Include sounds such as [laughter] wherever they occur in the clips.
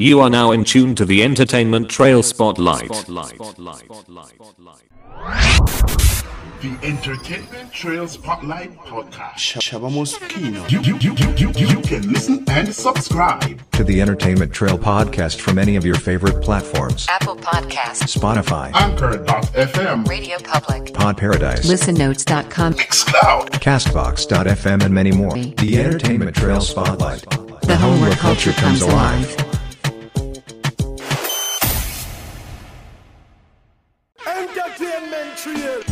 You are now in tune to the Entertainment Trail Spotlight. The Entertainment Trail Spotlight Podcast. Shabba Muskeno. You, you, you, you, you, you can listen and subscribe. to the Entertainment Trail podcast from any of your favorite platforms Apple Podcasts, Spotify, Anchor.fm. Radio Public, Pod Paradise, ListenNotes.com, Xcloud. Castbox.fm, and many more. The Entertainment Trail Spotlight. the home where culture comes alive.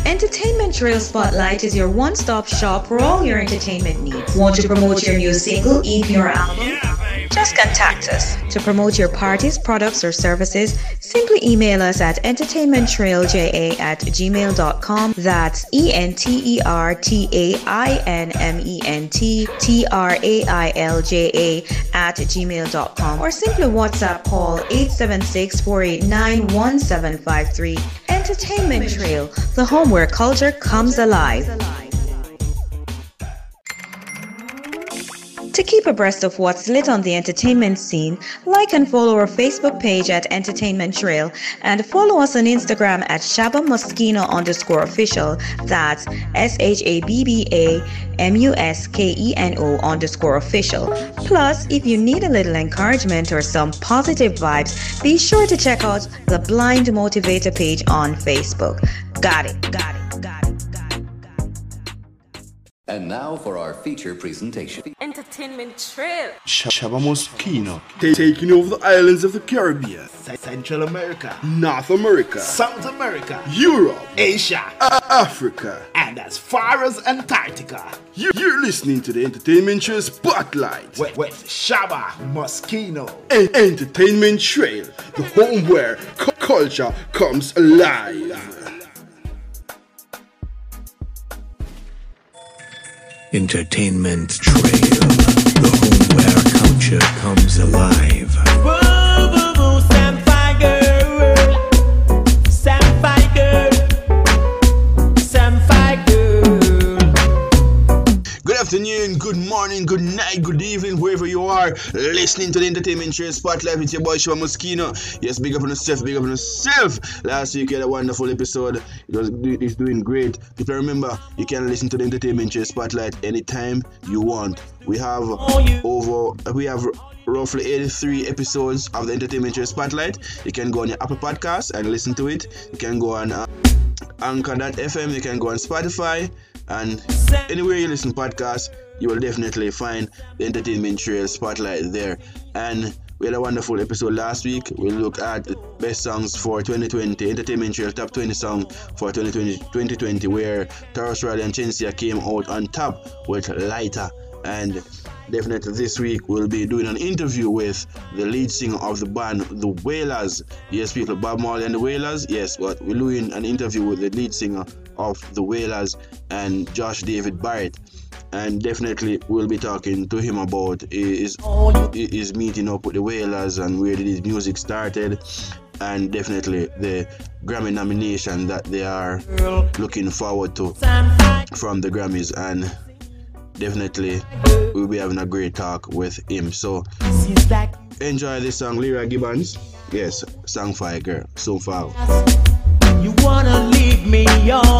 Entertainment Trail Spotlight is your one stop shop for all your entertainment needs. Want to promote your new single, EP, or album? Just contact us. To promote your parties, products, or services, simply email us at entertainmenttrailja at gmail.com. That's E N T E R T A I N M E N T T R A I L J A at gmail.com. Or simply WhatsApp call 876 489 1753. Entertainment Trail, the home where culture comes alive. To keep abreast of what's lit on the entertainment scene, like and follow our Facebook page at Entertainment Trail and follow us on Instagram at Shabba Muskeno underscore official. That's S H A B B A M U S K E N O underscore official. Plus, if you need a little encouragement or some positive vibes, be sure to check out the Blind Motivator page on Facebook. Got it, got it, got it. And now for our feature presentation. Entertainment Trail. Shabba Muskeno. Taking over the islands of the Caribbean, Central America, North America, South America, Europe, Asia, Africa. and as far as Antarctica. You- You're listening to the Entertainment Trail Spotlight. With, with Shabba Muskeno. En- Entertainment Trail, the home where cu- culture comes alive. Entertainment Trail, the home where culture comes alive. Good morning, good night, good evening, wherever you are listening to the Entertainment Show Spotlight with your boy Shua Muskeno. Yes, big up on yourself, big up on yourself. Last week you had a wonderful episode. It was it's doing great. If you remember, you can listen to the Entertainment Show Spotlight anytime you want. We have over we have roughly 83 episodes of the Entertainment Show Spotlight. You can go on your Apple Podcast and listen to it. You can go on uh, Anchor.fm, you can go on Spotify, and anywhere you listen podcast, you will definitely find the Entertainment Trail Spotlight there. And we had a wonderful episode last week. We looked at best songs for 2020, Entertainment Trail Top 20 song for 2020, 2020 where Tarrus Riley and Shenseea came out on top with Lighter. And definitely this week we'll be doing an interview with the lead singer of the band The Wailers. Yes, people, Bob Marley and The Wailers. Yes, but we're doing an interview with the lead singer of The Wailers and Josh David Barrett. And definitely we'll be talking to him about his, his meeting up with the Wailers and where did his music started and definitely the Grammy nomination that they are looking forward to from the Grammys and definitely we'll be having a great talk with him. So enjoy this song, Lyra Gibbons. Yes, song fire girl, so far. You wanna leave me all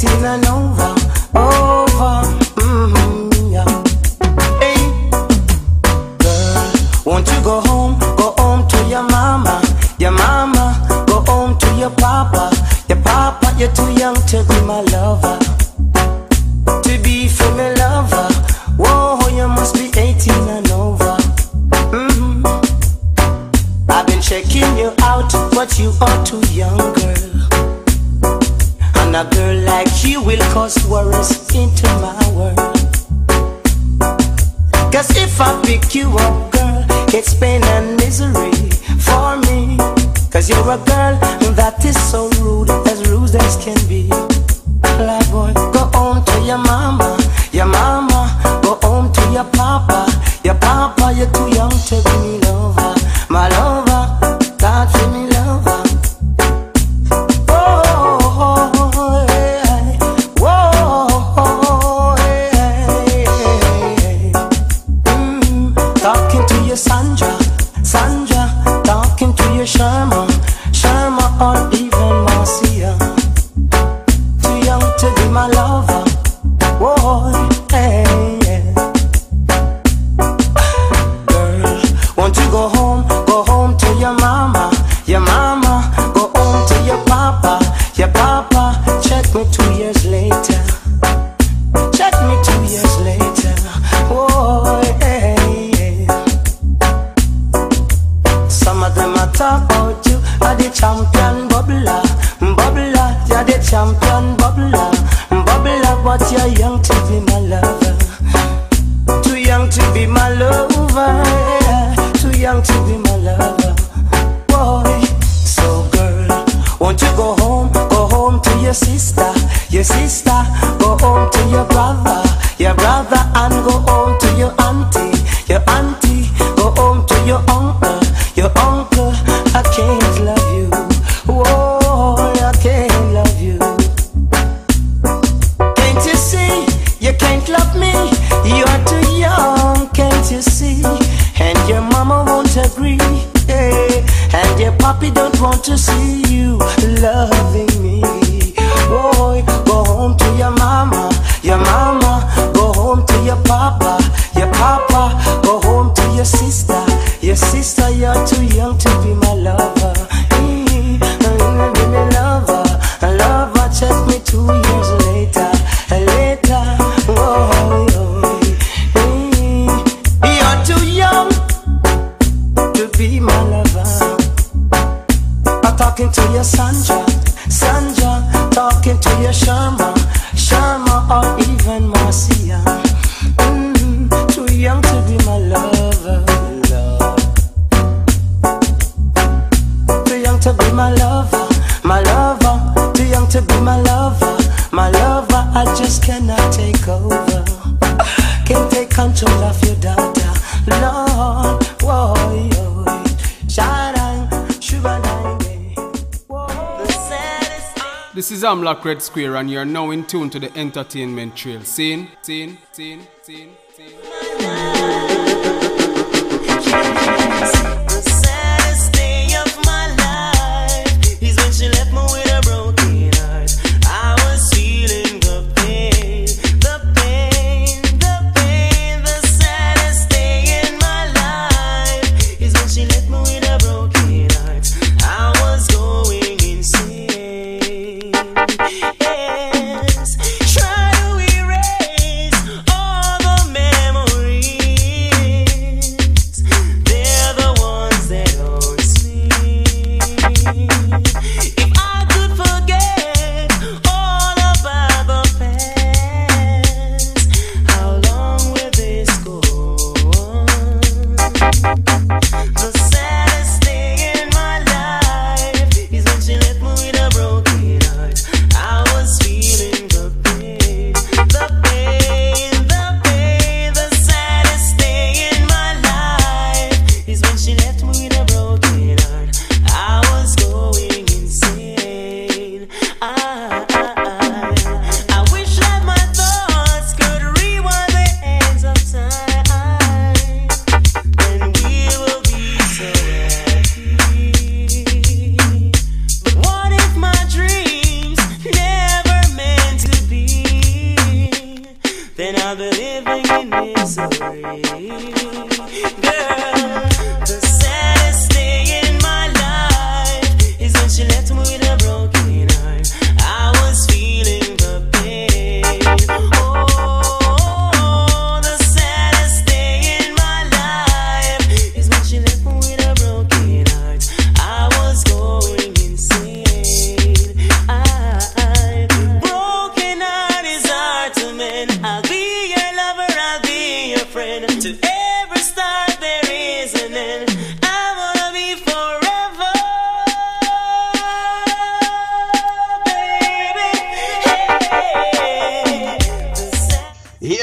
18 and your sister, go home to your brother, your brother. Black Red Square and you're now in tune to the entertainment trail. Scene, scene, scene, scene.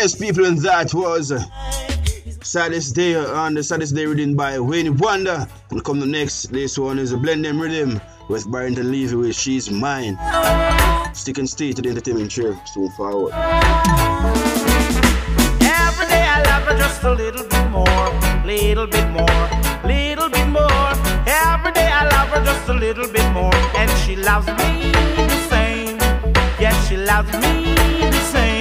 Yes, people, and that was uh, Saddest Day on the Saddest Day riddim by Wayne Wonder. And come the next, this one is a Blendem Rhythm with Barrington Levy with She's Mine. Stick and stay to the entertainment chair, soon forward. Every day I love her just a little bit more, little bit more, little bit more. Every day I love her just a little bit more, and she loves me the same. Yes, she loves me the same.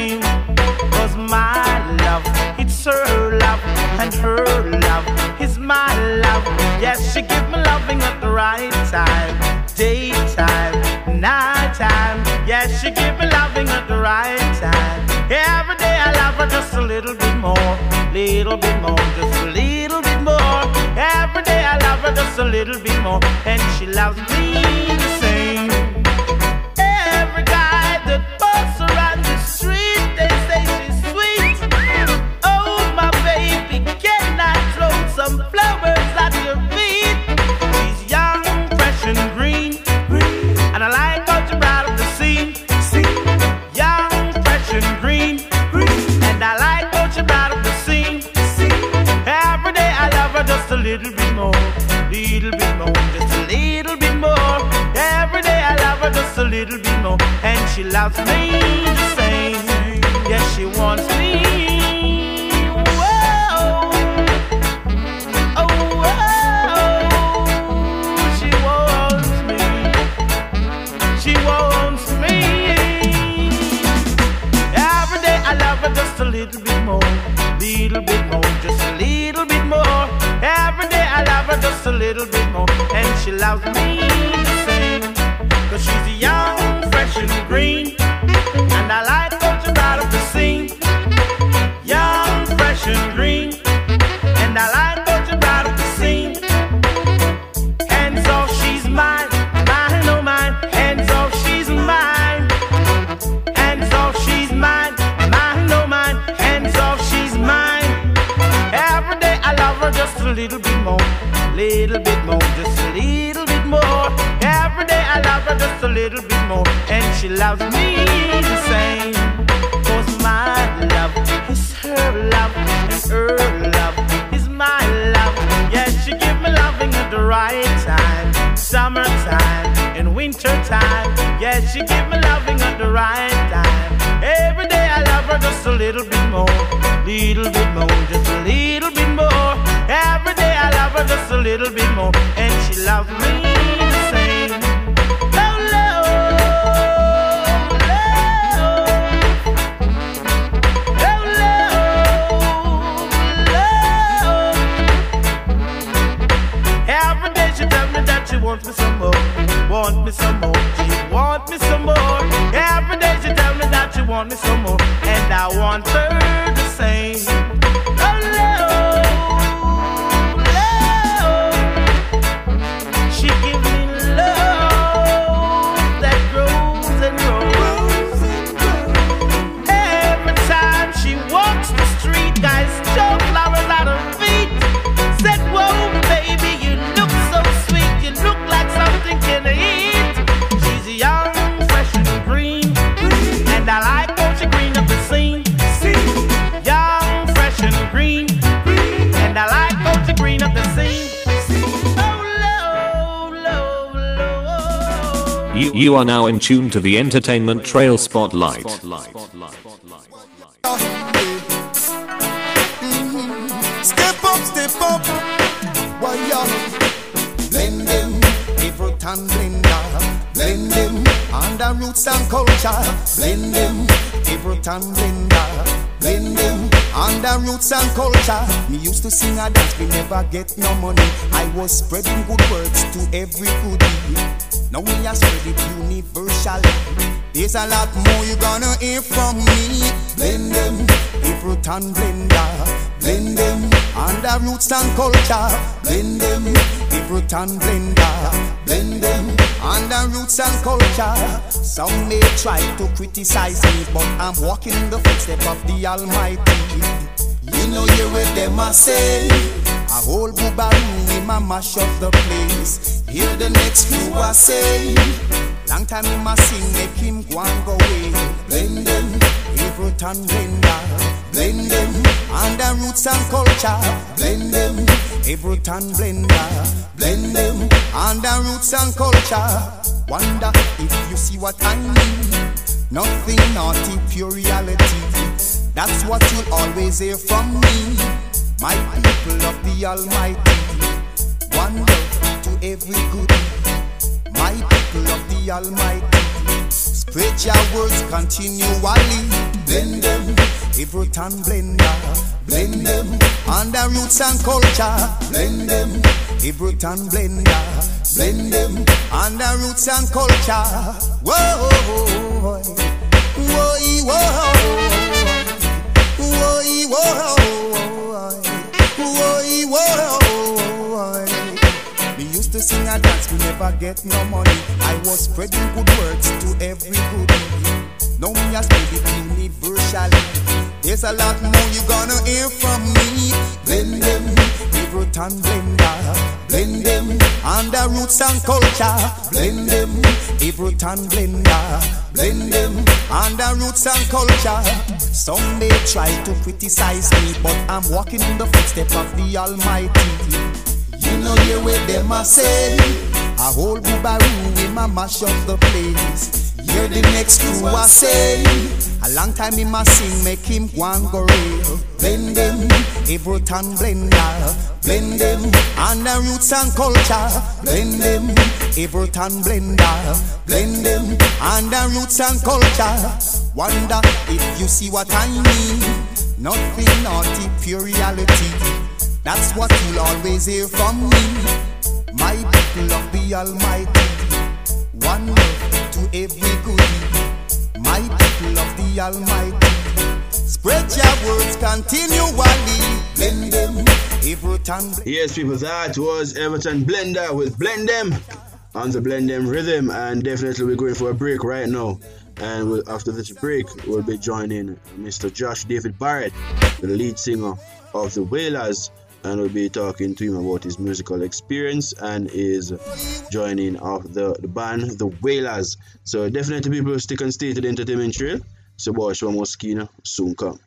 My love, it's her love, and her love is my love. Yes, she gives me loving at the right time, daytime, nighttime. Yes, she gives me loving at the right time. Every day I love her just a little bit more, little bit more, just a little bit more. Every day I love her just a little bit more, and she loves me she loves me the same. Yes, she wants me. Whoa. Oh, whoa. She wants me. She wants me. Every day I love her just a little bit more, little bit more, just a little bit more. Every day I love her just a little bit more, and she loves me little bit more, little bit more, just a little bit more. Every day I love her just a little bit more, and she loves me the same. Cause my love is her love, and her love is my love. Yes, she give me loving at the right time, summertime and wintertime. Yes, she give me loving at the right time. Every day I love her just a little bit more, little bit more, just a little bit more. Every day I love her just a little bit more, and she loves me the same. Oh, Lord, Every day she tell me that she wants me some more, want me some more, she want me some more. Every day she tell me that she want me some more, and I want her the same. You, are now in tune to the Entertainment Trail Spotlight. Step up, step up. Ya? Blend them, fruit and blender. Blend them, under roots and culture. Blend them, Everton blender, blend them under roots and culture. Me used to sing a dance, we never get no money. I was spreading good words to every goodie. Now we are spread it universally. There's a lot more you're gonna hear from me. Blend them, Everton blender, blend them under roots and culture. Blend them, Everton blender, blend them under roots and culture. Some may try to criticize me, but I'm walking in the footsteps of the Almighty. You know you're with them I say. A whole boobaroo in my mash up the place. Hear the next few I say. Long time in my sing, make him go and go away. Blend them, Everton blender. Blend them, and under roots and culture. Blend them, Everton blender. Blend them, and under roots and culture. Wonder if you see what I mean. Nothing naughty, pure reality. That's what you'll always hear from me. My people of the Almighty. One love to every good. My people of the Almighty. Spread your words continually. Blend them, Everton blender. Blend them, under roots and culture. Blend them, Everton blender. Blend them, under roots and culture. Whoa, never get no money. I was spreading good words to every goodie. Now me a spread it universally. There's a lot more you gonna hear from me. Blend them, Everton blender. Blend them, under roots and culture. Blend them, Everton blender. Blend them, under roots and culture. Some may try to criticize me, but I'm walking in the footsteps of the Almighty. You know you with them I say A whole boobaroo in my mash up the place. Hear the next crew I say. A long time in my sing make him one go real. Blend them, Everton blender. Blend them, under roots and culture. Blend them, Everton blender. Blend them, under roots and culture. Wonder if you see what I mean. Nothing naughty, pure reality. That's what you'll always hear from me. My people of the Almighty. One love to every goodie. My people of the Almighty. Spread your words continually. Blend them, Everton. Yes, people, that was Everton Blender with Blend Them on the Blend Them rhythm. And definitely, we're going for a break right now. And we'll, after this break, we'll be joining Mr. Josh David Barrett, the lead singer of the Wailers and we'll be talking to him about his musical experience and his joining of the, the band The Wailers. So definitely people stick and stay to the entertainment trail. So boy Shwa Muskeno soon come.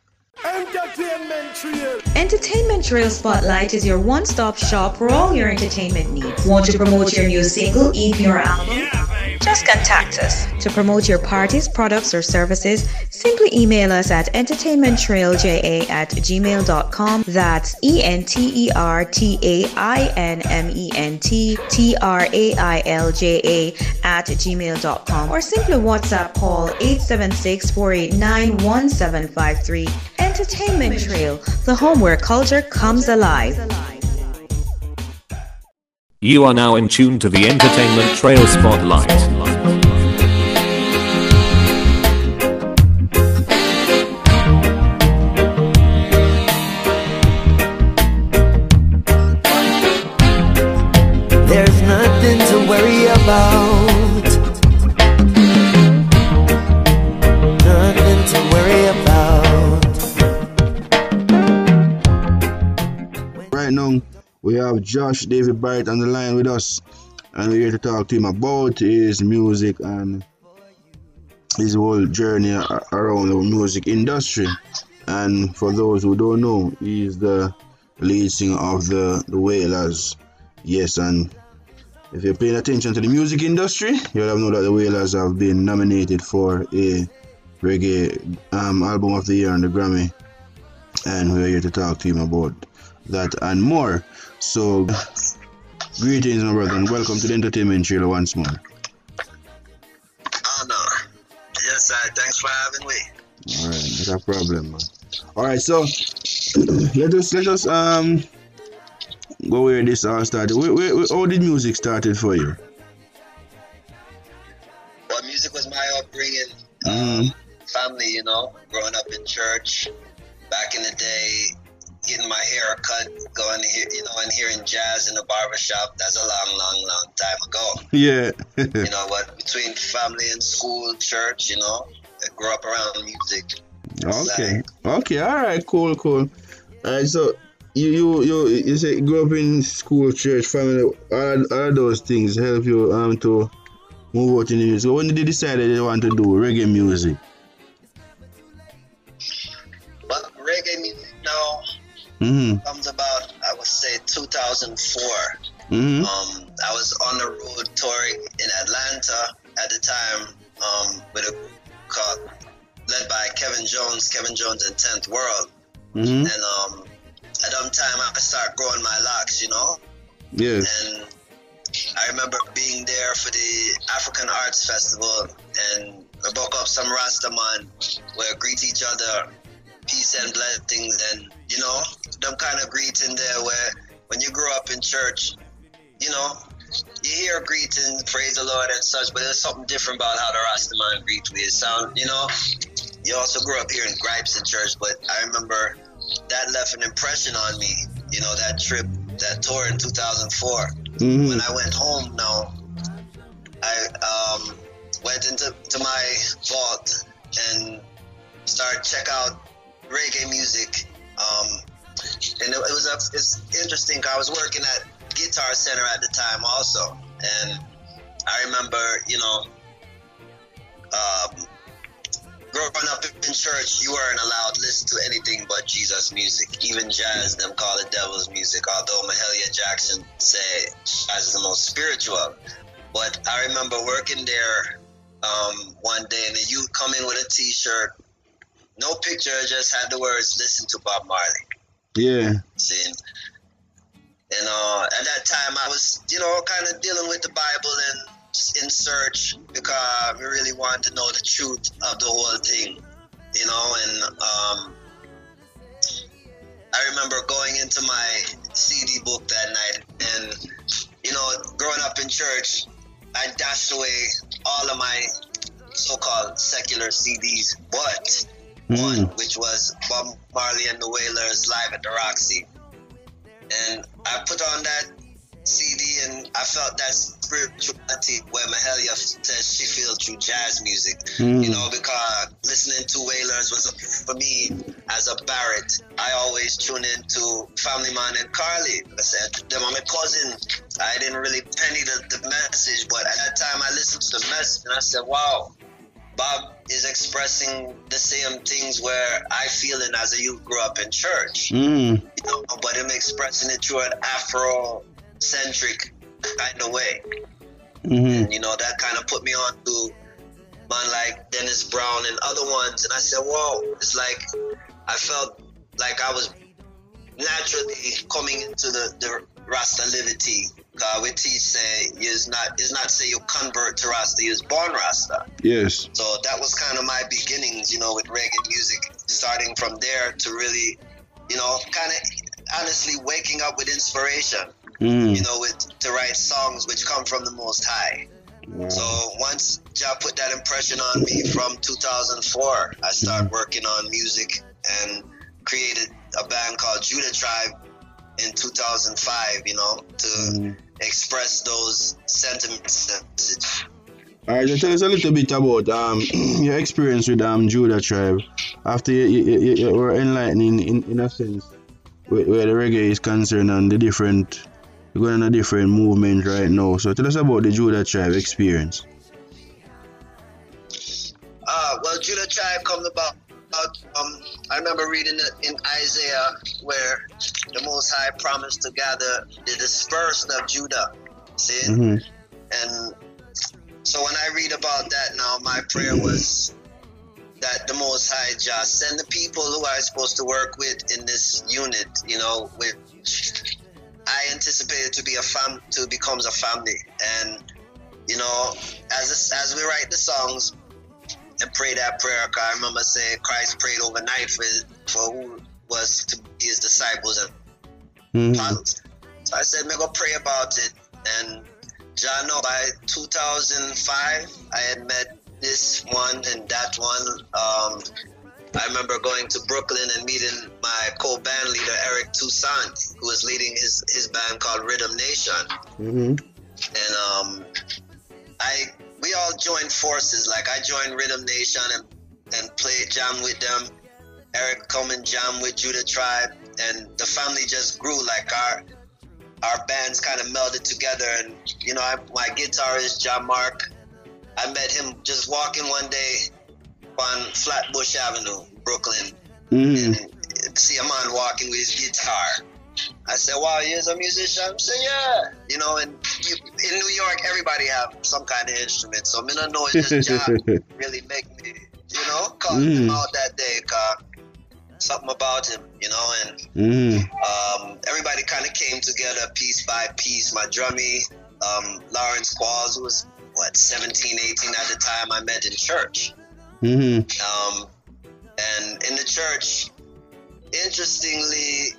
Entertainment Trail. Entertainment Trail Spotlight is your one stop shop for all your entertainment needs. Want to promote your new single, EP, or album? Just contact us. To promote your parties, products, or services, simply email us at entertainmenttrailja at gmail.com. That's E N T E R T A I N M E N T T R A I L J A at gmail.com. Or simply WhatsApp call 876 489 1753. Entertainment Trail, the home where culture comes alive. You are now in tune to the Entertainment Trail Spotlight. Josh David Barrett on the line with us, and we're here to talk to him about his music and his whole journey around the music industry. And for those who don't know, he's the lead singer of the, the Wailers. Yes, and if you're paying attention to the music industry, you'll have known that the Wailers have been nominated for a reggae um, album of the year on the Grammy. And we're here to talk to him about that and more. So, greetings, my brother, and welcome to the entertainment trailer once more. Oh, no. Yes, sir. Thanks for having me. All right, no problem, man. All right, so [clears throat] let us let us um go where this all started. Where, where, where, how did music started for you? Well, music was my upbringing, Mm-hmm. family. You know, growing up in church, back in the day, getting my hair cut, going here, you know, and hearing jazz in the barber shop. That's a long, long, long time ago. Yeah. [laughs] you know, but between family and school, church, you know, I grew up around music. okay. Okay. All right. Cool. Cool. All right. So you you you you say grew up in school, church, family. All, all those things help you um to move out in the music. When did you decide that you want to do reggae music? But reggae music now Mm-hmm. comes about, say, 2004. Mhm. Um, I was on the road touring in Atlanta at the time um, with a group called, led by Kevin Jones, Kevin Jones and 10th World. Mm-hmm. And um, at that time, I started growing my locks, you know. Yeah. And I remember being there for the African Arts Festival and I broke up some Rastaman where greet each other, peace and blessings, and you know, them kind of greeting there where when you grow up in church, you know, you hear greeting, praise the Lord and such, but there's something different about how the Rastaman greet we sound, you know. You also grew up hearing gripes in church, but I remember that left an impression on me, you know, that trip, that tour in 2004 Mhm. when I went home now, I um, went into to my vault and started check out reggae music. Um, and it, it was a, it's interesting. I was working at Guitar Center at the time also, and I remember, you know, um, growing up in church, you weren't allowed to listen to anything but Jesus music. Even jazz, them call it devil's music. Although Mahalia Jackson said jazz is the most spiritual. But I remember working there um, one day, and you come in with a T-shirt, no picture, just had the words "Listen to Bob Marley." Yeah. See, and uh, at that time, I was, you know, kind of dealing with the Bible and in search because we really wanted to know the truth of the whole thing, you know. And um, I remember going into my CD book that night, and you know, growing up in church, I dashed away all of my so-called secular CDs, but one, which was Bob Marley and the Wailers live at the Roxy. And I put on that CD and I felt that spirituality where Mahalia says she feels through jazz music. Mm. You know, because listening to Wailers was, a, for me, as a Barrett, I always tune into Family Man and Carly. I said, them are my cousin. I didn't really penny the, the message, but at that time I listened to the message and I said, wow, Bob is expressing the same things where I feel it as a youth grew up in church. Mm. You know, but him expressing it through an Afro-centric kind of way. Mm-hmm. And, you know, that kind of put me on to man like Dennis Brown and other ones. And I said, whoa, it's like I felt like I was naturally coming into the, the Rasta liberty. Uh, we teach say is not is not say you convert to Rasta, you was born Rasta. Yes. So that was kind of my beginnings, you know, with reggae music. Starting from there to really, you know, kind of honestly waking up with inspiration, Mm. you know, with to write songs which come from the Most High. So once Jah put that impression on me from 2004, I started working on music and created a band called Judah Tribe in 2005. You know, to express those sentiments. All right, so tell us a little bit about um [clears throat] your experience with um Judah tribe. After you, you, you, you were enlightening in, in a sense where, where the reggae is concerned and the different you're going on a different movement right now. So tell us about the Judah tribe experience. Uh, well, Judah tribe comes about. I remember reading it in Isaiah where the Most High promised to gather the dispersed of Judah. See, Mhm. and so when I read about that now, my prayer was that the Most High just send the people who I'm supposed to work with in this unit. You know, which I anticipated to be a fam to becomes a family, and you know, as as we write the songs, and pray that prayer. 'cause I remember saying Christ prayed overnight for for who was to be his disciples and Mhm. apostles. So I said, "Me go pray about it." And John, know by 2005, I had met this one and that one. Um, I remember going to Brooklyn and meeting my co-band leader Eric Toussaint, who was leading his his band called Rhythm Nation Mm-hmm. and um, I we all joined forces. Like I joined Rhythm Nation and and played jam with them. Eric come and jam with Judah Tribe, and the family just grew. Like our our bands kind of melded together. And you know, I, my guitarist John Mark, I met him just walking one day on Flatbush Avenue, Brooklyn. Mm-hmm. See a man walking with his guitar. I said, "Wow, you're a musician." I said, "Yeah." You know, and you, in New York, everybody have some kind of instrument. So I don't know it's just job really make me, you know, call him Mm. out that day. Cause something about him, you know, and Mm-hmm. um, everybody kind of came together piece by piece. My drummy, um, Lawrence Qualls, was what 17, 18 at the time, I met in church. Mm-hmm. Um, and in the church, interestingly,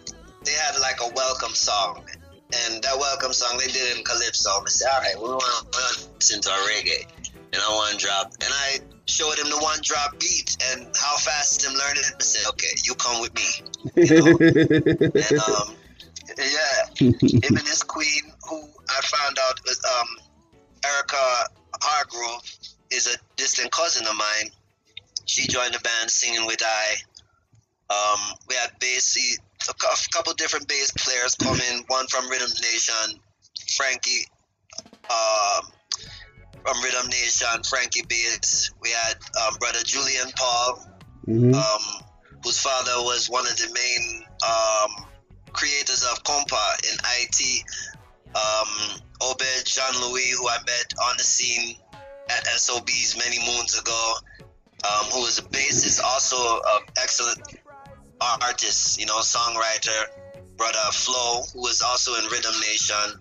they had like a welcome song. And that welcome song they did in Calypso. I said, all right, we want to listen to our reggae. And I want to drop. And I showed him the one drop beat and how fast him learning it. I said, okay, you come with me. [laughs] And um, yeah, him and his queen, who I found out was um, Erica Hargrove, is a distant cousin of mine. She joined the band singing with I. Um, we had bass, a a couple different bass players come in. One from Rhythm Nation, Frankie um, from Rhythm Nation, Frankie Bass. We had um, brother Julian Paul, Mhm. um, whose father was one of the main um, creators of Compa in Haiti. Um, Obed Jean Louis, who I met on the scene at SOBs many moons ago, um, who was a bassist, also an excellent artist, you know, songwriter. Brother Flo, who was also in Rhythm Nation.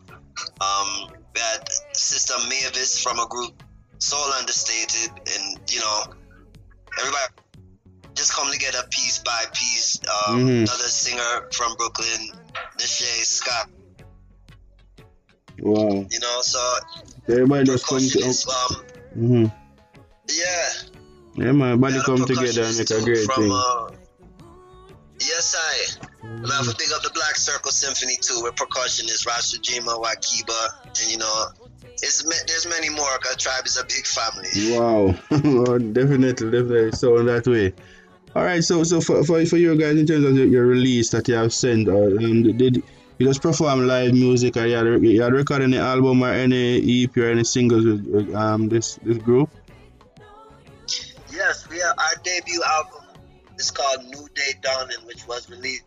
Um, we had Sister Mavis from a group, Soul Understated, and you know, everybody just come together piece by piece. Um, Mhm. Another singer from Brooklyn, Nishay Scott. Wow. You know, so Everybody just come to. um, Mm-hmm. yeah, Yeah, man. Everybody come together and make a great from, thing. Uh, yes, I. I have to big up the Black Circle Symphony too, with percussionists Rashujima, Wakiba, and you know, it's there's many more. Cause tribe is a big family. Wow. [laughs] Definitely, definitely. So in that way. All right. So, so for, for, for you guys, in terms of your- your release that you have sent, or um, did you just perform live music, or you had, you had any album or any EP or any singles with, with um this this group? Yes, we are, our debut album is called New Day Dawning, which was released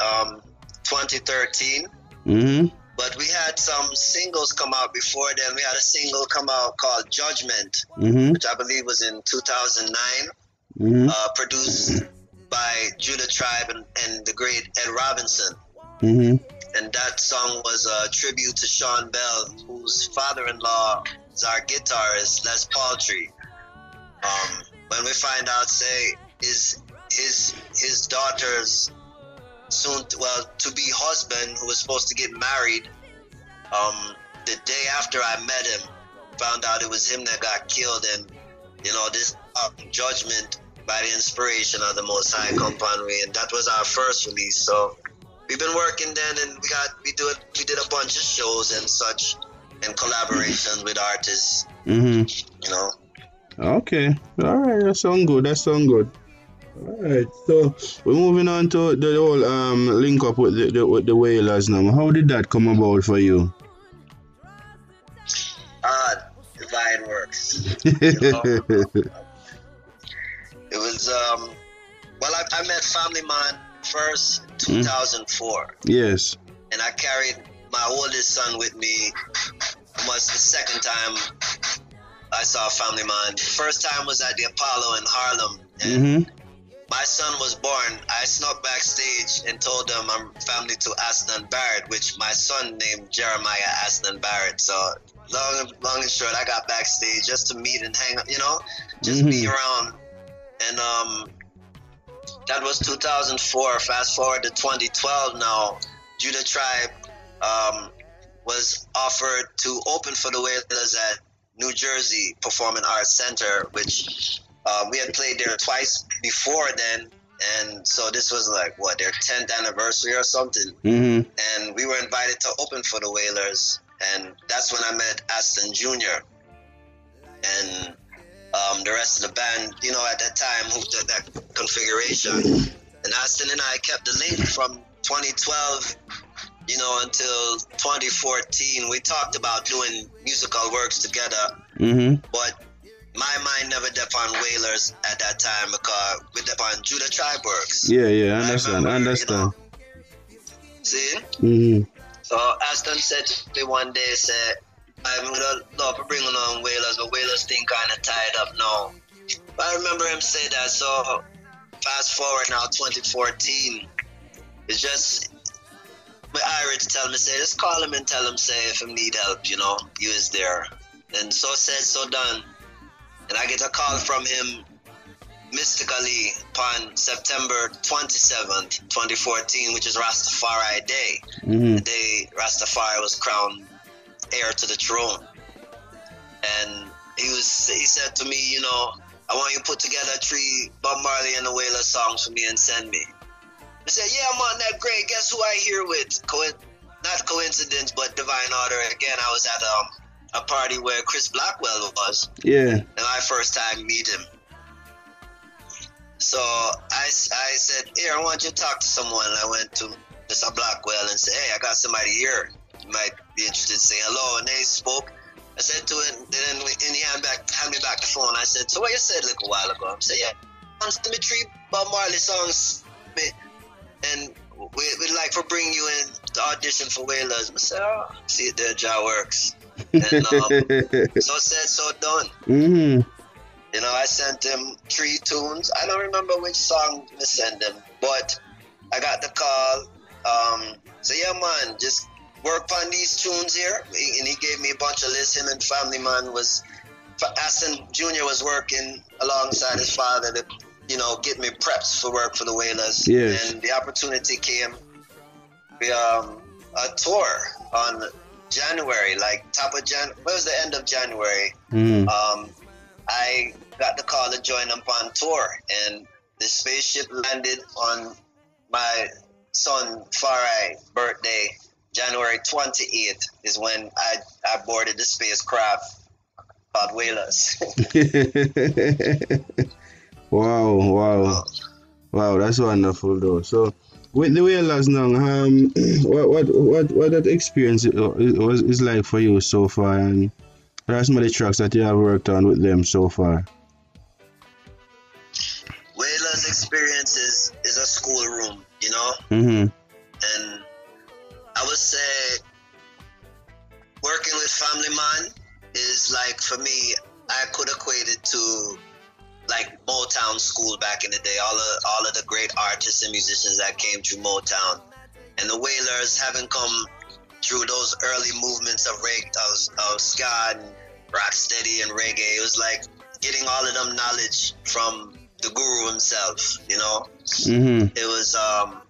um 2013. Mm-hmm. But we had some singles come out before then. We had a single come out called Judgment, Mhm. which I believe was in 2009. Mhm. uh, produced by Judah Tribe and, and the great Ed Robinson. Mm-hmm. And that song was a tribute to Sean Bell, whose father-in-law is our guitarist, Les Paultre. Um, when we find out, say, his his his daughter's soon, well, to be husband, who was supposed to get married, um, the day after I met him, found out it was him that got killed, and you know this uh, judgment by the inspiration of the Most High Compound Way, and that was our first release. So we've been working then, and we got we do it. We did a bunch of shows and such, and collaborations with artists. Mm-hmm. You know. Okay. All right. That sound good. That sound good. All right. So we're moving on to the whole um link up with the, the with the Wailers now. How did that come about for you? Ah, divine works. You [laughs] know? It was um, well, I, I met Family Man first in 2004, yes. and I carried my oldest son with me. Was the second time I saw Family Man. The first time was at the Apollo in Harlem, and Mm-hmm. My son was born, I snuck backstage and told them I'm family to Aston Barrett, which my son named Jeremiah Aston Barrett. So long, long and short, I got backstage just to meet and hang, up, you know, just mm-hmm. be around. And um, that was 2004. Fast forward to 2012 now, Judah Tribe um, was offered to open for the Wailers at New Jersey Performing Arts Center, which uh, we had played there twice before then. And so this was like what their 10th anniversary or something. Mm-hmm. And we were invited to open for the Wailers, And that's when I met Aston Jr. And um, the rest of the band, you know, at that time, who did that configuration. And Aston and I kept the link from 2012, you know, until 2014. We talked about doing musical works together, mm-hmm. but my mind never dep on Wailers at that time because we dep on Judah Tribe works. Yeah, yeah, I understand, I, remember, I understand. You know, see? Mm-hmm. So Aston said to me one day, said, I'm gonna love bringing on Wailers, but Wailers thing kind of tied up now. But I remember him say that. So fast forward now, 2014. It's just my Irish tell me say, just call him and tell him say if him need help, you know, you is there. And so said, so done. And I get a call from him mystically upon September 27th, 2014, which is Rastafari Day. Mm-hmm. The day Rastafari was crowned heir to the throne. And he was he said to me, you know, I want you to put together three Bob Marley and the Wailer songs for me and send me. I said, yeah, I'm on that great. Guess who I here with? Co- not coincidence, but divine order. Again, I was at um, a party where Chris Blackwell was. Yeah. And my first time meet him. So I, I said, here, I want you to talk to someone. I went to Mr. Blackwell and said, hey, I got somebody here. You might be interested in saying hello. And they spoke. I said to him, and then in he hand back, hand me back the phone. I said, so what you said a little while ago? I said, yeah, send me three Bob Marley songs, and we, would like for bring you in to audition for Wailers. I said, oh, see there, Jah works. And um, [laughs] so said, so done. Mm-hmm. You know, I sent him three tunes. I don't remember which song I sent him, but I got the call. Um, so yeah, man, just work on these tunes here. And he gave me a bunch of lists. Him and Family Man was, Aston Jr. was working alongside his father to, you know, get me preps for work for the Wailers. Yes. And the opportunity came. We, um, a tour on January, like top of Jan. What was the end of January? Mm. Um, I got the call to join them on tour, and the spaceship landed on my son Farai birthday January 28th is when I, I boarded the spacecraft called Wailers. [laughs] wow, wow. Wow, that's wonderful though. So with the Wailers now, um [clears throat] what what what what that experience was is like for you so far and what are some of the tracks that you have worked on with them so far? Wailers experience is, is a schoolroom, you know? Mm-hmm. And I would say working with Family Man is like for me, I could equate it to like Motown school back in the day. All of all of the great artists and musicians that came through Motown, and the Wailers haven't come through those early movements of reggae, of, of ska and rocksteady and reggae. It was like getting all of them knowledge from the guru himself. You know, mm-hmm. it was um,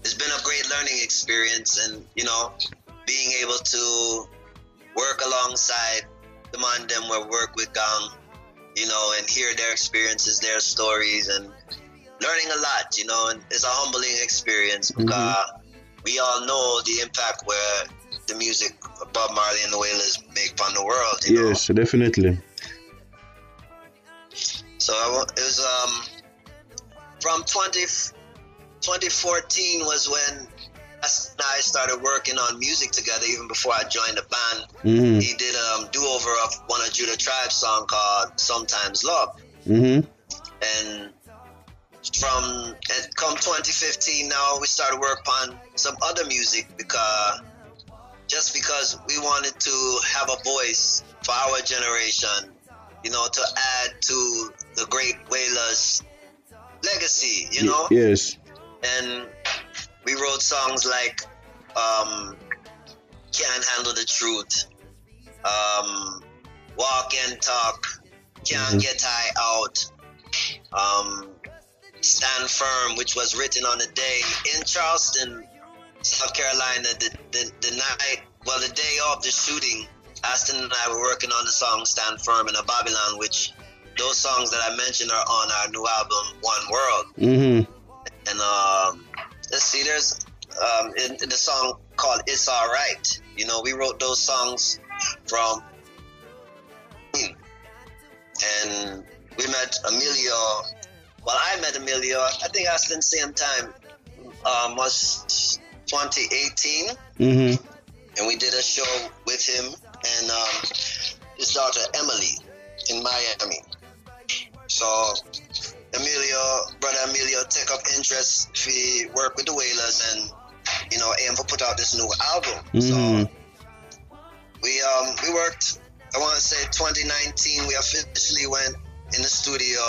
it's been a great learning experience and you know being able to work alongside the man them where work with gang you know and hear their experiences their stories and learning a lot you know and it's a humbling experience because mm-hmm. we all know the impact where the music of Bob Marley and the Wailers make upon the world yes know? definitely so it was um from 20 2014 was when I started working on music together even before I joined the band. Mm-hmm. He did a um, do-over of one of Judah Tribe's song called Sometimes Love. Mm-hmm. And from come 2015 now we started work on some other music because just because we wanted to have a voice for our generation, you know, to add to the great legacy legacy, you know. Yes. And we wrote songs like um, "Can't Handle the Truth," um, "Walk and Talk," "Can't Get High Out," um, "Stand Firm," which was written on the day in Charleston, South Carolina, the, the, the night, well, the day of the shooting. Aston and I were working on the song "Stand Firm" in a Babylon, which those songs that I mentioned are on our new album "One World." Mm-hmm. And um, see, there's um, in, in the song called "It's Alright." You know, we wrote those songs from, and we met Emilio. Well, I met Emilio. I think Aston same time um, was 2018, Mm-hmm. and we did a show with him and um, his daughter Emily in Miami. So Emilio, brother Emilio, take up interest. We work with the Wailers and you know aim to put out this new album. Mm-hmm. We um we worked. I want to say 2019. We officially went in the studio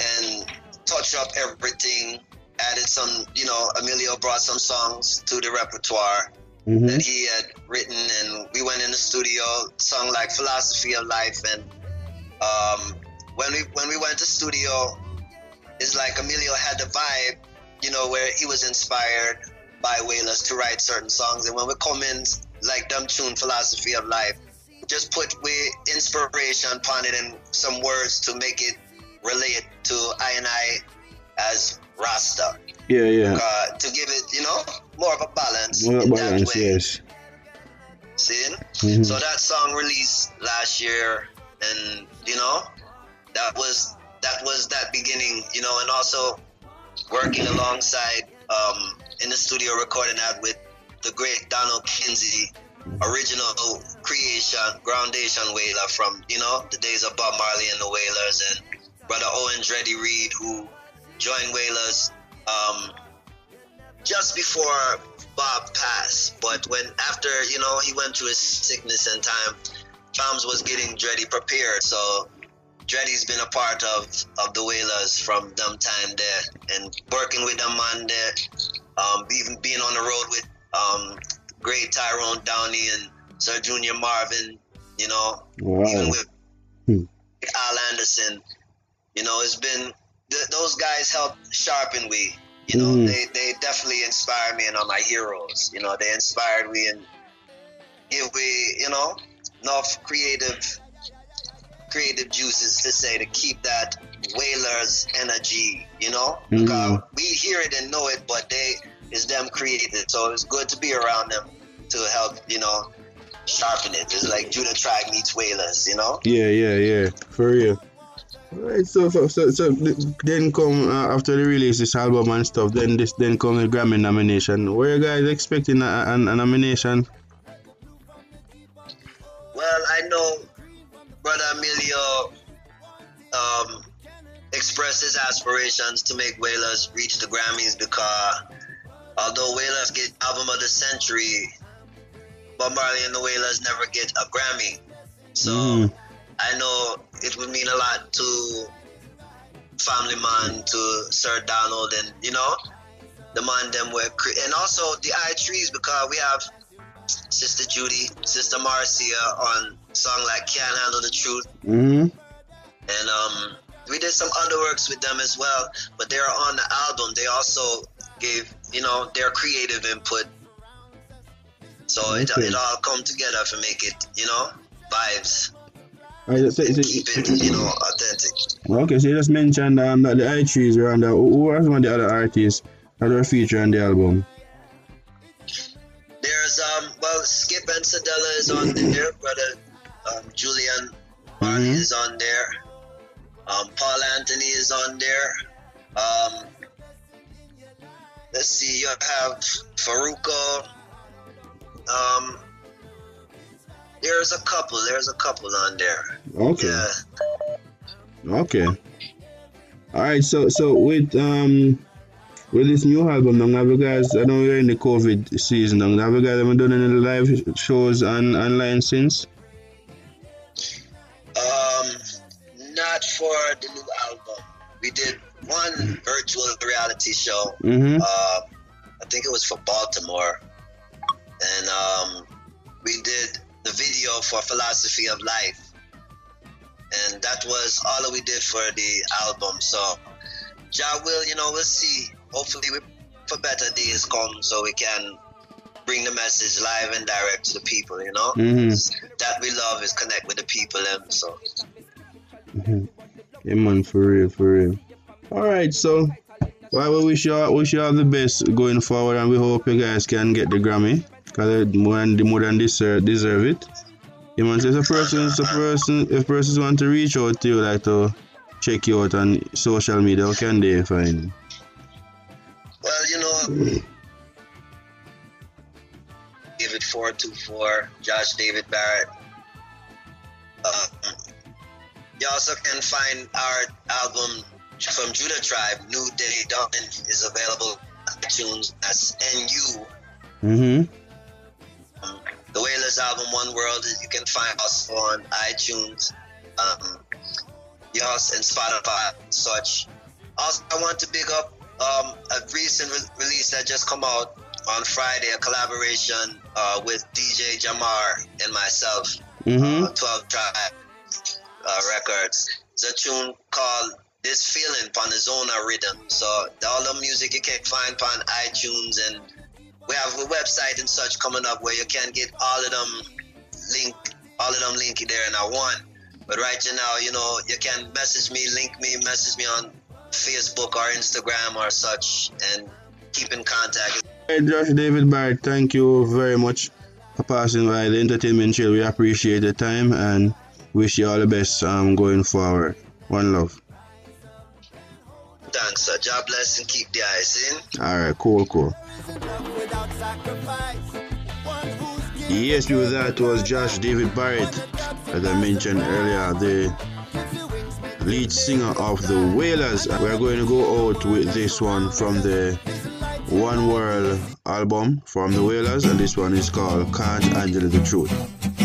and touched up everything. Added some, you know, Emilio brought some songs to the repertoire Mm-hmm. that he had written, and we went in the studio, sung like "Philosophy of Life," and um, when we when we went to studio, it's like Emilio had the vibe, you know, where he was inspired by Wailers to write certain songs, and when we come in, like Dumb tune "Philosophy of Life," just put we inspiration upon it and some words to make it relate to I and I as Rasta. Yeah, yeah. Uh, to give it, you know, more of a balance. More in balance, that way. yes. See? Mhm. So that song released last year, and you know, that was that was that beginning, you know, and also working alongside um, in the studio recording that with the great Donald Kinsey, original creation, groundation Wailer from you know the days of Bob Marley and the Wailers and brother Owen Dreddy Reed who joined Wailers um, just before Bob passed. But when after you know he went through his sickness and time, Toms was getting Dreddy prepared. So Dreddy's been a part of of the Wailers from them time there, and working with them on there, um, even being on the road with um, great Tyrone Downie and Sir Junior Marvin. You know, Wow. even with Hmm. Al Anderson. You know, it's been th- those guys helped sharpen we. You know, Mhm. they, they definitely inspired me and are my heroes. You know, they inspired me and give me, you know, enough creative creative juices to say to keep that Wailers energy, you know? Because we hear it and know it, but they is them created. So it's good to be around them to help, you know, sharpen it. It's like Judah Tribe meets Wailers, you know? Yeah, yeah, yeah. For real. Alright, so, so so so then come uh, after the release this album and stuff. Then this then come the Grammy nomination. Were you guys expecting a, a, a nomination? Well, I know Brother Emilio um, expressed his aspirations to make Wailers reach the Grammys because although Wailers get Album of the Century, Bob Marley and the Wailers never get a Grammy. So Mhm. I know it would mean a lot to Family Man, to Sir Donald, and you know, the man them were, cre- and also the I Threes because we have Sister Judy, Sister Marcia on song like Can't Handle the Truth, Mm-hmm. and um, we did some other works with them as well. But they're on the album. They also gave you know their creative input, so it, Okay. it all come together to make it you know vibes. Alright, so, so, Keep it you know authentic. okay, so you just mentioned um, that the trees were on the. Who are some of the other artists that were featured on the album? There's um well Skip and Cedella is on there, brother um, Julian Marley is on there. Um, Paul Anthony is on there. Um, let's see, you have Farruko. Um, there's a couple. There's a couple on there. Okay. Yeah. Okay. All right. So so with um with this new album, now have you guys? I know we're in the COVID season. Now have you guys ever done any live shows on online since? One virtual reality show. Mhm. Uh, I think it was for Baltimore, and um, we did the video for Philosophy of Life, and that was all that we did for the album. So, Jah will, you know, we'll see. Hopefully, we for better days come, so we can bring the message live and direct to the people. You know, Mhm. that we love is connect with the people. And so, Mhm. Yeah, man, for real, for real. All right, so well, we wish you all, wish you all the best going forward, and we hope you guys can get the Grammy because more than more than deserve deserve it. Man. So if a person, if a person, if persons want to reach out to you, like to check you out on social media, how can they find? you? well, you know. David four two four, Josh David Barrett. Um, you also can find our album from Judah Tribe, New Day Dawn, is available on iTunes. That's NU. Mm-hmm. The Wailers album, One World, you can find us on iTunes, um, yes, and Spotify and such. Also, I want to big up um, a recent re- release that just come out on Friday, a collaboration uh, with DJ Jamar and myself, Mm-hmm. uh, 12 Tribe uh, Records. It's a tune called This Feeling on the Zona Riddim. So all the music you can find on iTunes and we have a website and such coming up where you can get all of them link all of them linky there in our one. But right now, you know, you can message me, link me, message me on Facebook or Instagram or such and keep in contact. Hey, Josh David Barrett, thank you very much for passing by the entertainment show. We appreciate the time and wish you all the best um, going forward. One love. Thanks, sir. God bless and keep the eyes in. All right, cool, cool. Yes, with that was Josh David Barrett, as I mentioned earlier, the lead singer of the Wailers. We're going to go out with this one from the One World album from the Wailers, and this one is called Can't Handle the Truth.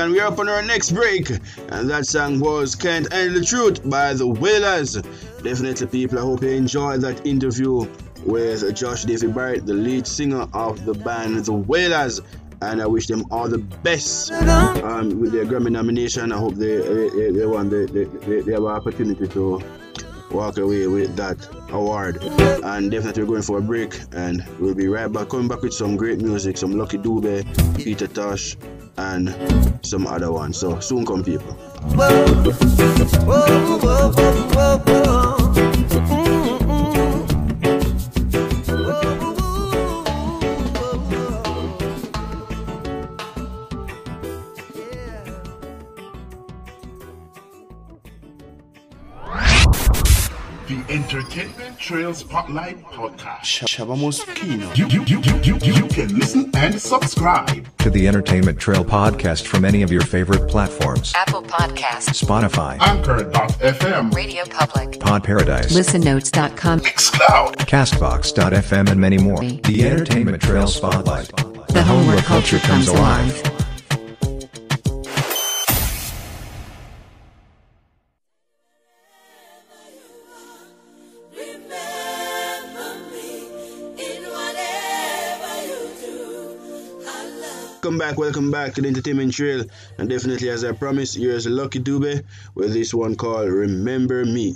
And we're up on our next break. And that song was Can't Handle the Truth by the Wailers. Definitely, people, I hope you enjoyed that interview with Josh David Barrett, the lead singer of the band The Wailers. And I wish them all the best um, with their Grammy nomination. I hope they they, they, want they, they, they have an opportunity to walk away with that award. And definitely we're going for a break and we'll be right back coming back with some great music, some Lucky Dube, Peter Tosh, and some other ones. So soon come people. The Entertainment Trail Spotlight Podcast. Shabba Muskeno. You, you, you, you, you, you can listen and subscribe. To the Entertainment Trail podcast from any of your favorite platforms Apple Podcasts, Spotify, Anchor.fm, Radio Public, Pod Paradise, ListenNotes.com, Xcloud, Castbox.fm, and many more. The Entertainment Trail Spotlight. the home where culture comes alive. Welcome back, welcome back to the Entertainment Trail. And definitely, as I promised, here's Lucky Dube with this one called Remember Me.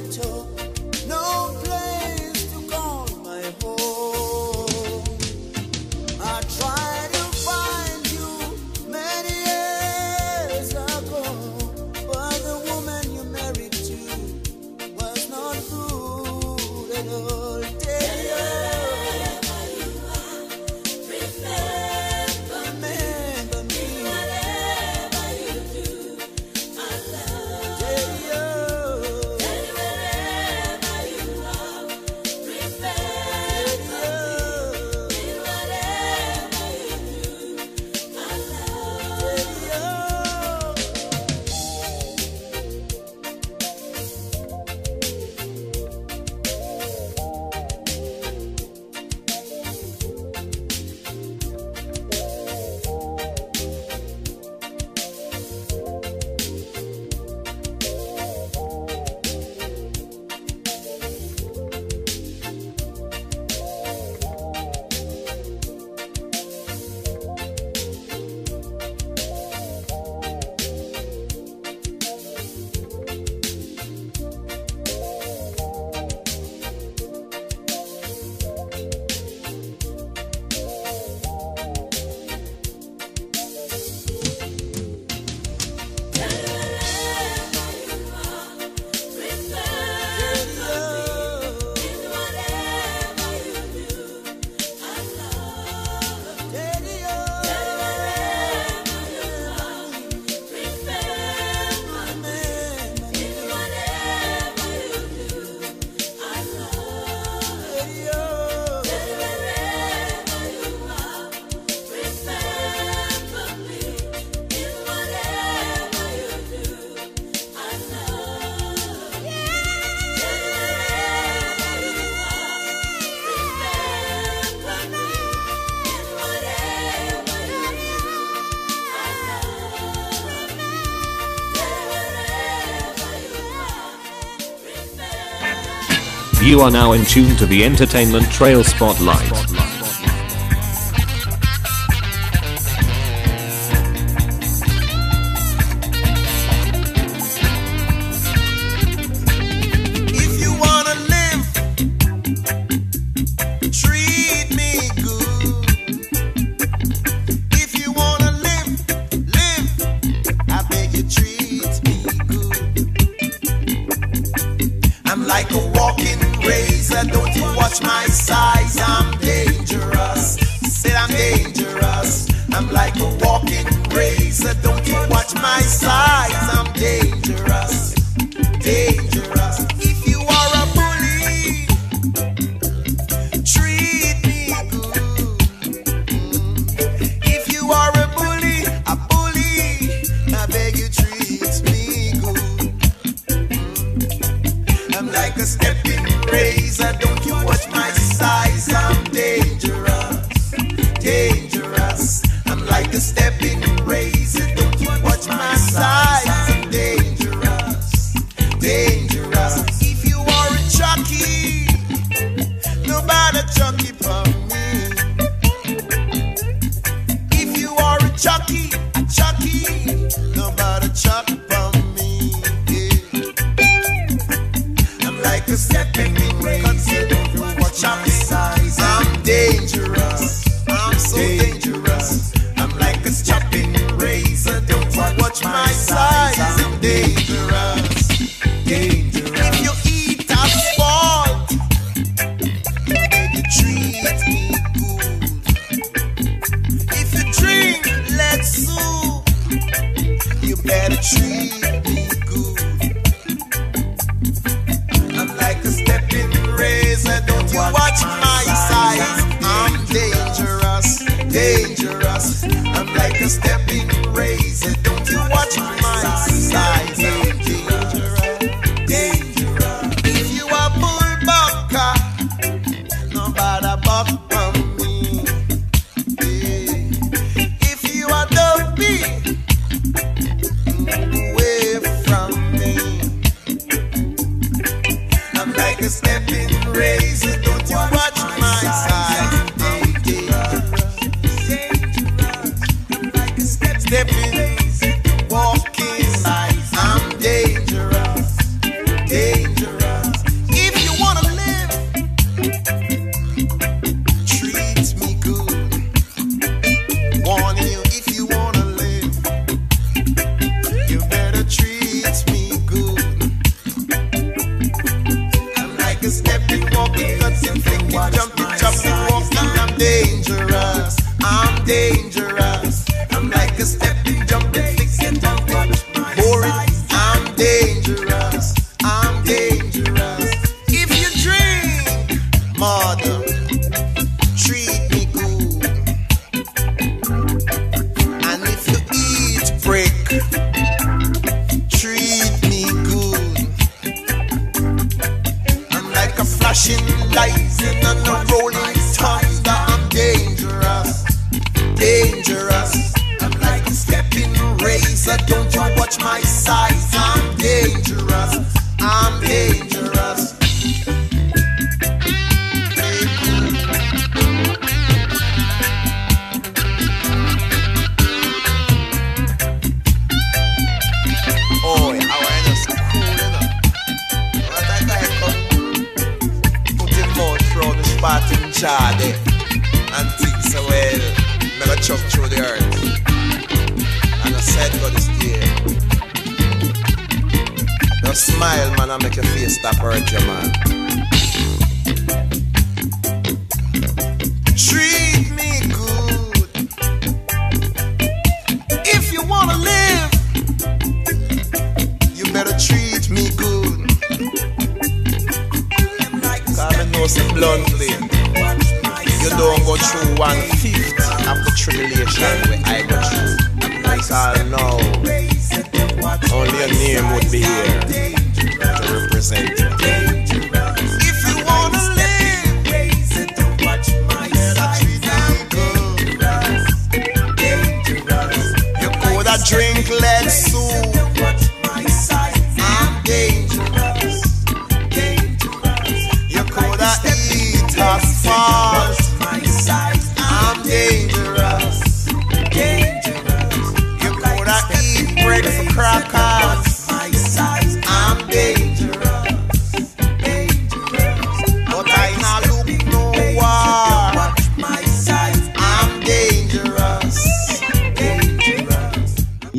ghetto. You are now in tune to the Entertainment Trail Spotlight. Chop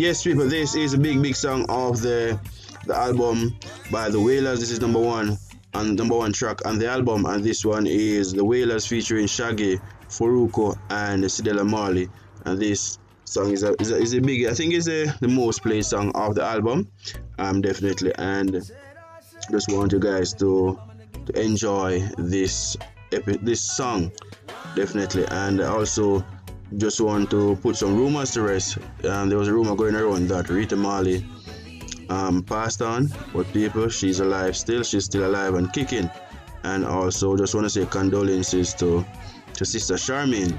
Yes, people, this is a big, big song of the the album by the Wailers. This is number one and number one track on the album, and this one is the Wailers featuring Shaggy, Farruko, and Cedella Marley. And this song is a, is a, is a big, I think, it's a, the most played song of the album, um, definitely. And just want you guys to to enjoy this epi- this song, definitely. And also just want to put some rumors to rest. Um, there was a rumor going around that Rita Marley um, passed on, but people, she's alive still. She's still alive and kicking. And also, just want to say condolences to to Sister Charmaine,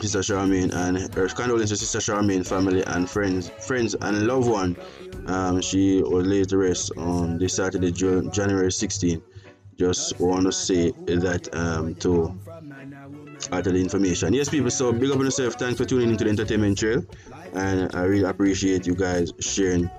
Sister Charmaine, and her condolences to Sister Charmaine family and friends, friends and loved one. Um, she was laid to rest on this Saturday, January 16. Just want to say that um, to to the information. Yes, people. So big up on yourself. Thanks for tuning into the entertainment trail, and I really appreciate you guys sharing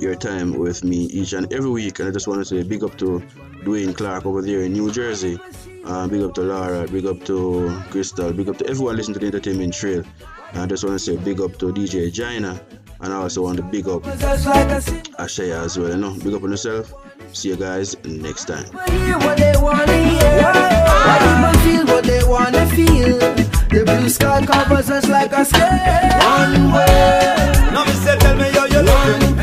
your time with me each and every week. And I just want to say big up to Dwayne Clark over there in New Jersey. Uh, big up to Laura, big up to Crystal, big up to everyone listening to the entertainment trail. And I just want to say big up to DJ Gina. And I also want to big up Ashaya as well. You know, big up on yourself. See you guys next time. hear what they wanna hear. Why people feel what they wanna feel. The blue sky covers us like a scale. One way. Now me say, tell me how you looking.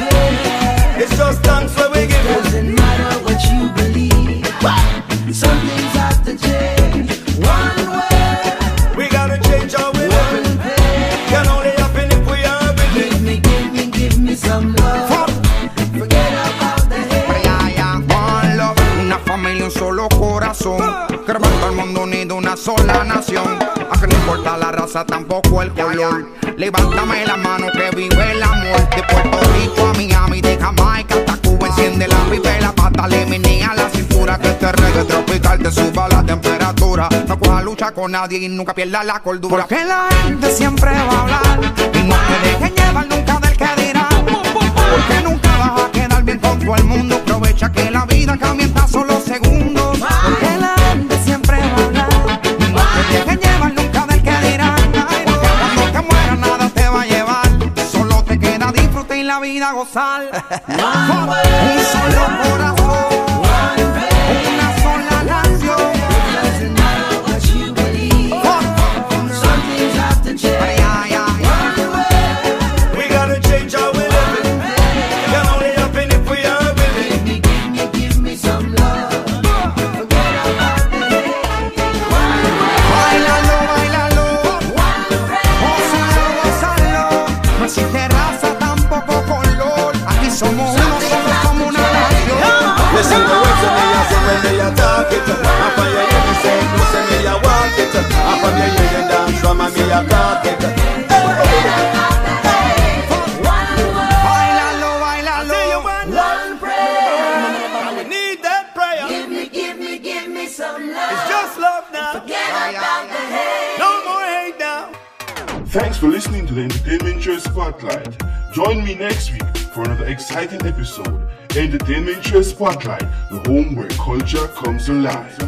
It's just thanks where we give. Doesn't matter what you believe. Some things have to change. Solo corazón. Todo el mundo unido, una sola nación. Aunque no importa la raza, tampoco el color. Levántame la mano que vive el amor. De Puerto Rico a Miami, de Jamaica hasta Cuba. Enciende la pipa y la pata, menea la cintura. Que este reggae tropical te suba la temperatura. No coja lucha con nadie y nunca pierda la cordura. Porque la gente siempre va a hablar. Y no te dejen llevar nunca del que dirán. Porque nunca vas a quedar bien con todo el mundo. Aprovecha que la vida cambia vida gozar. [laughs] Un solo. Now. Forget about the hate. No more hate now. Thanks for listening to the Entertainment Show Spotlight. Join me next week for another exciting episode. Entertainment Trail Spotlight, the home where culture comes alive.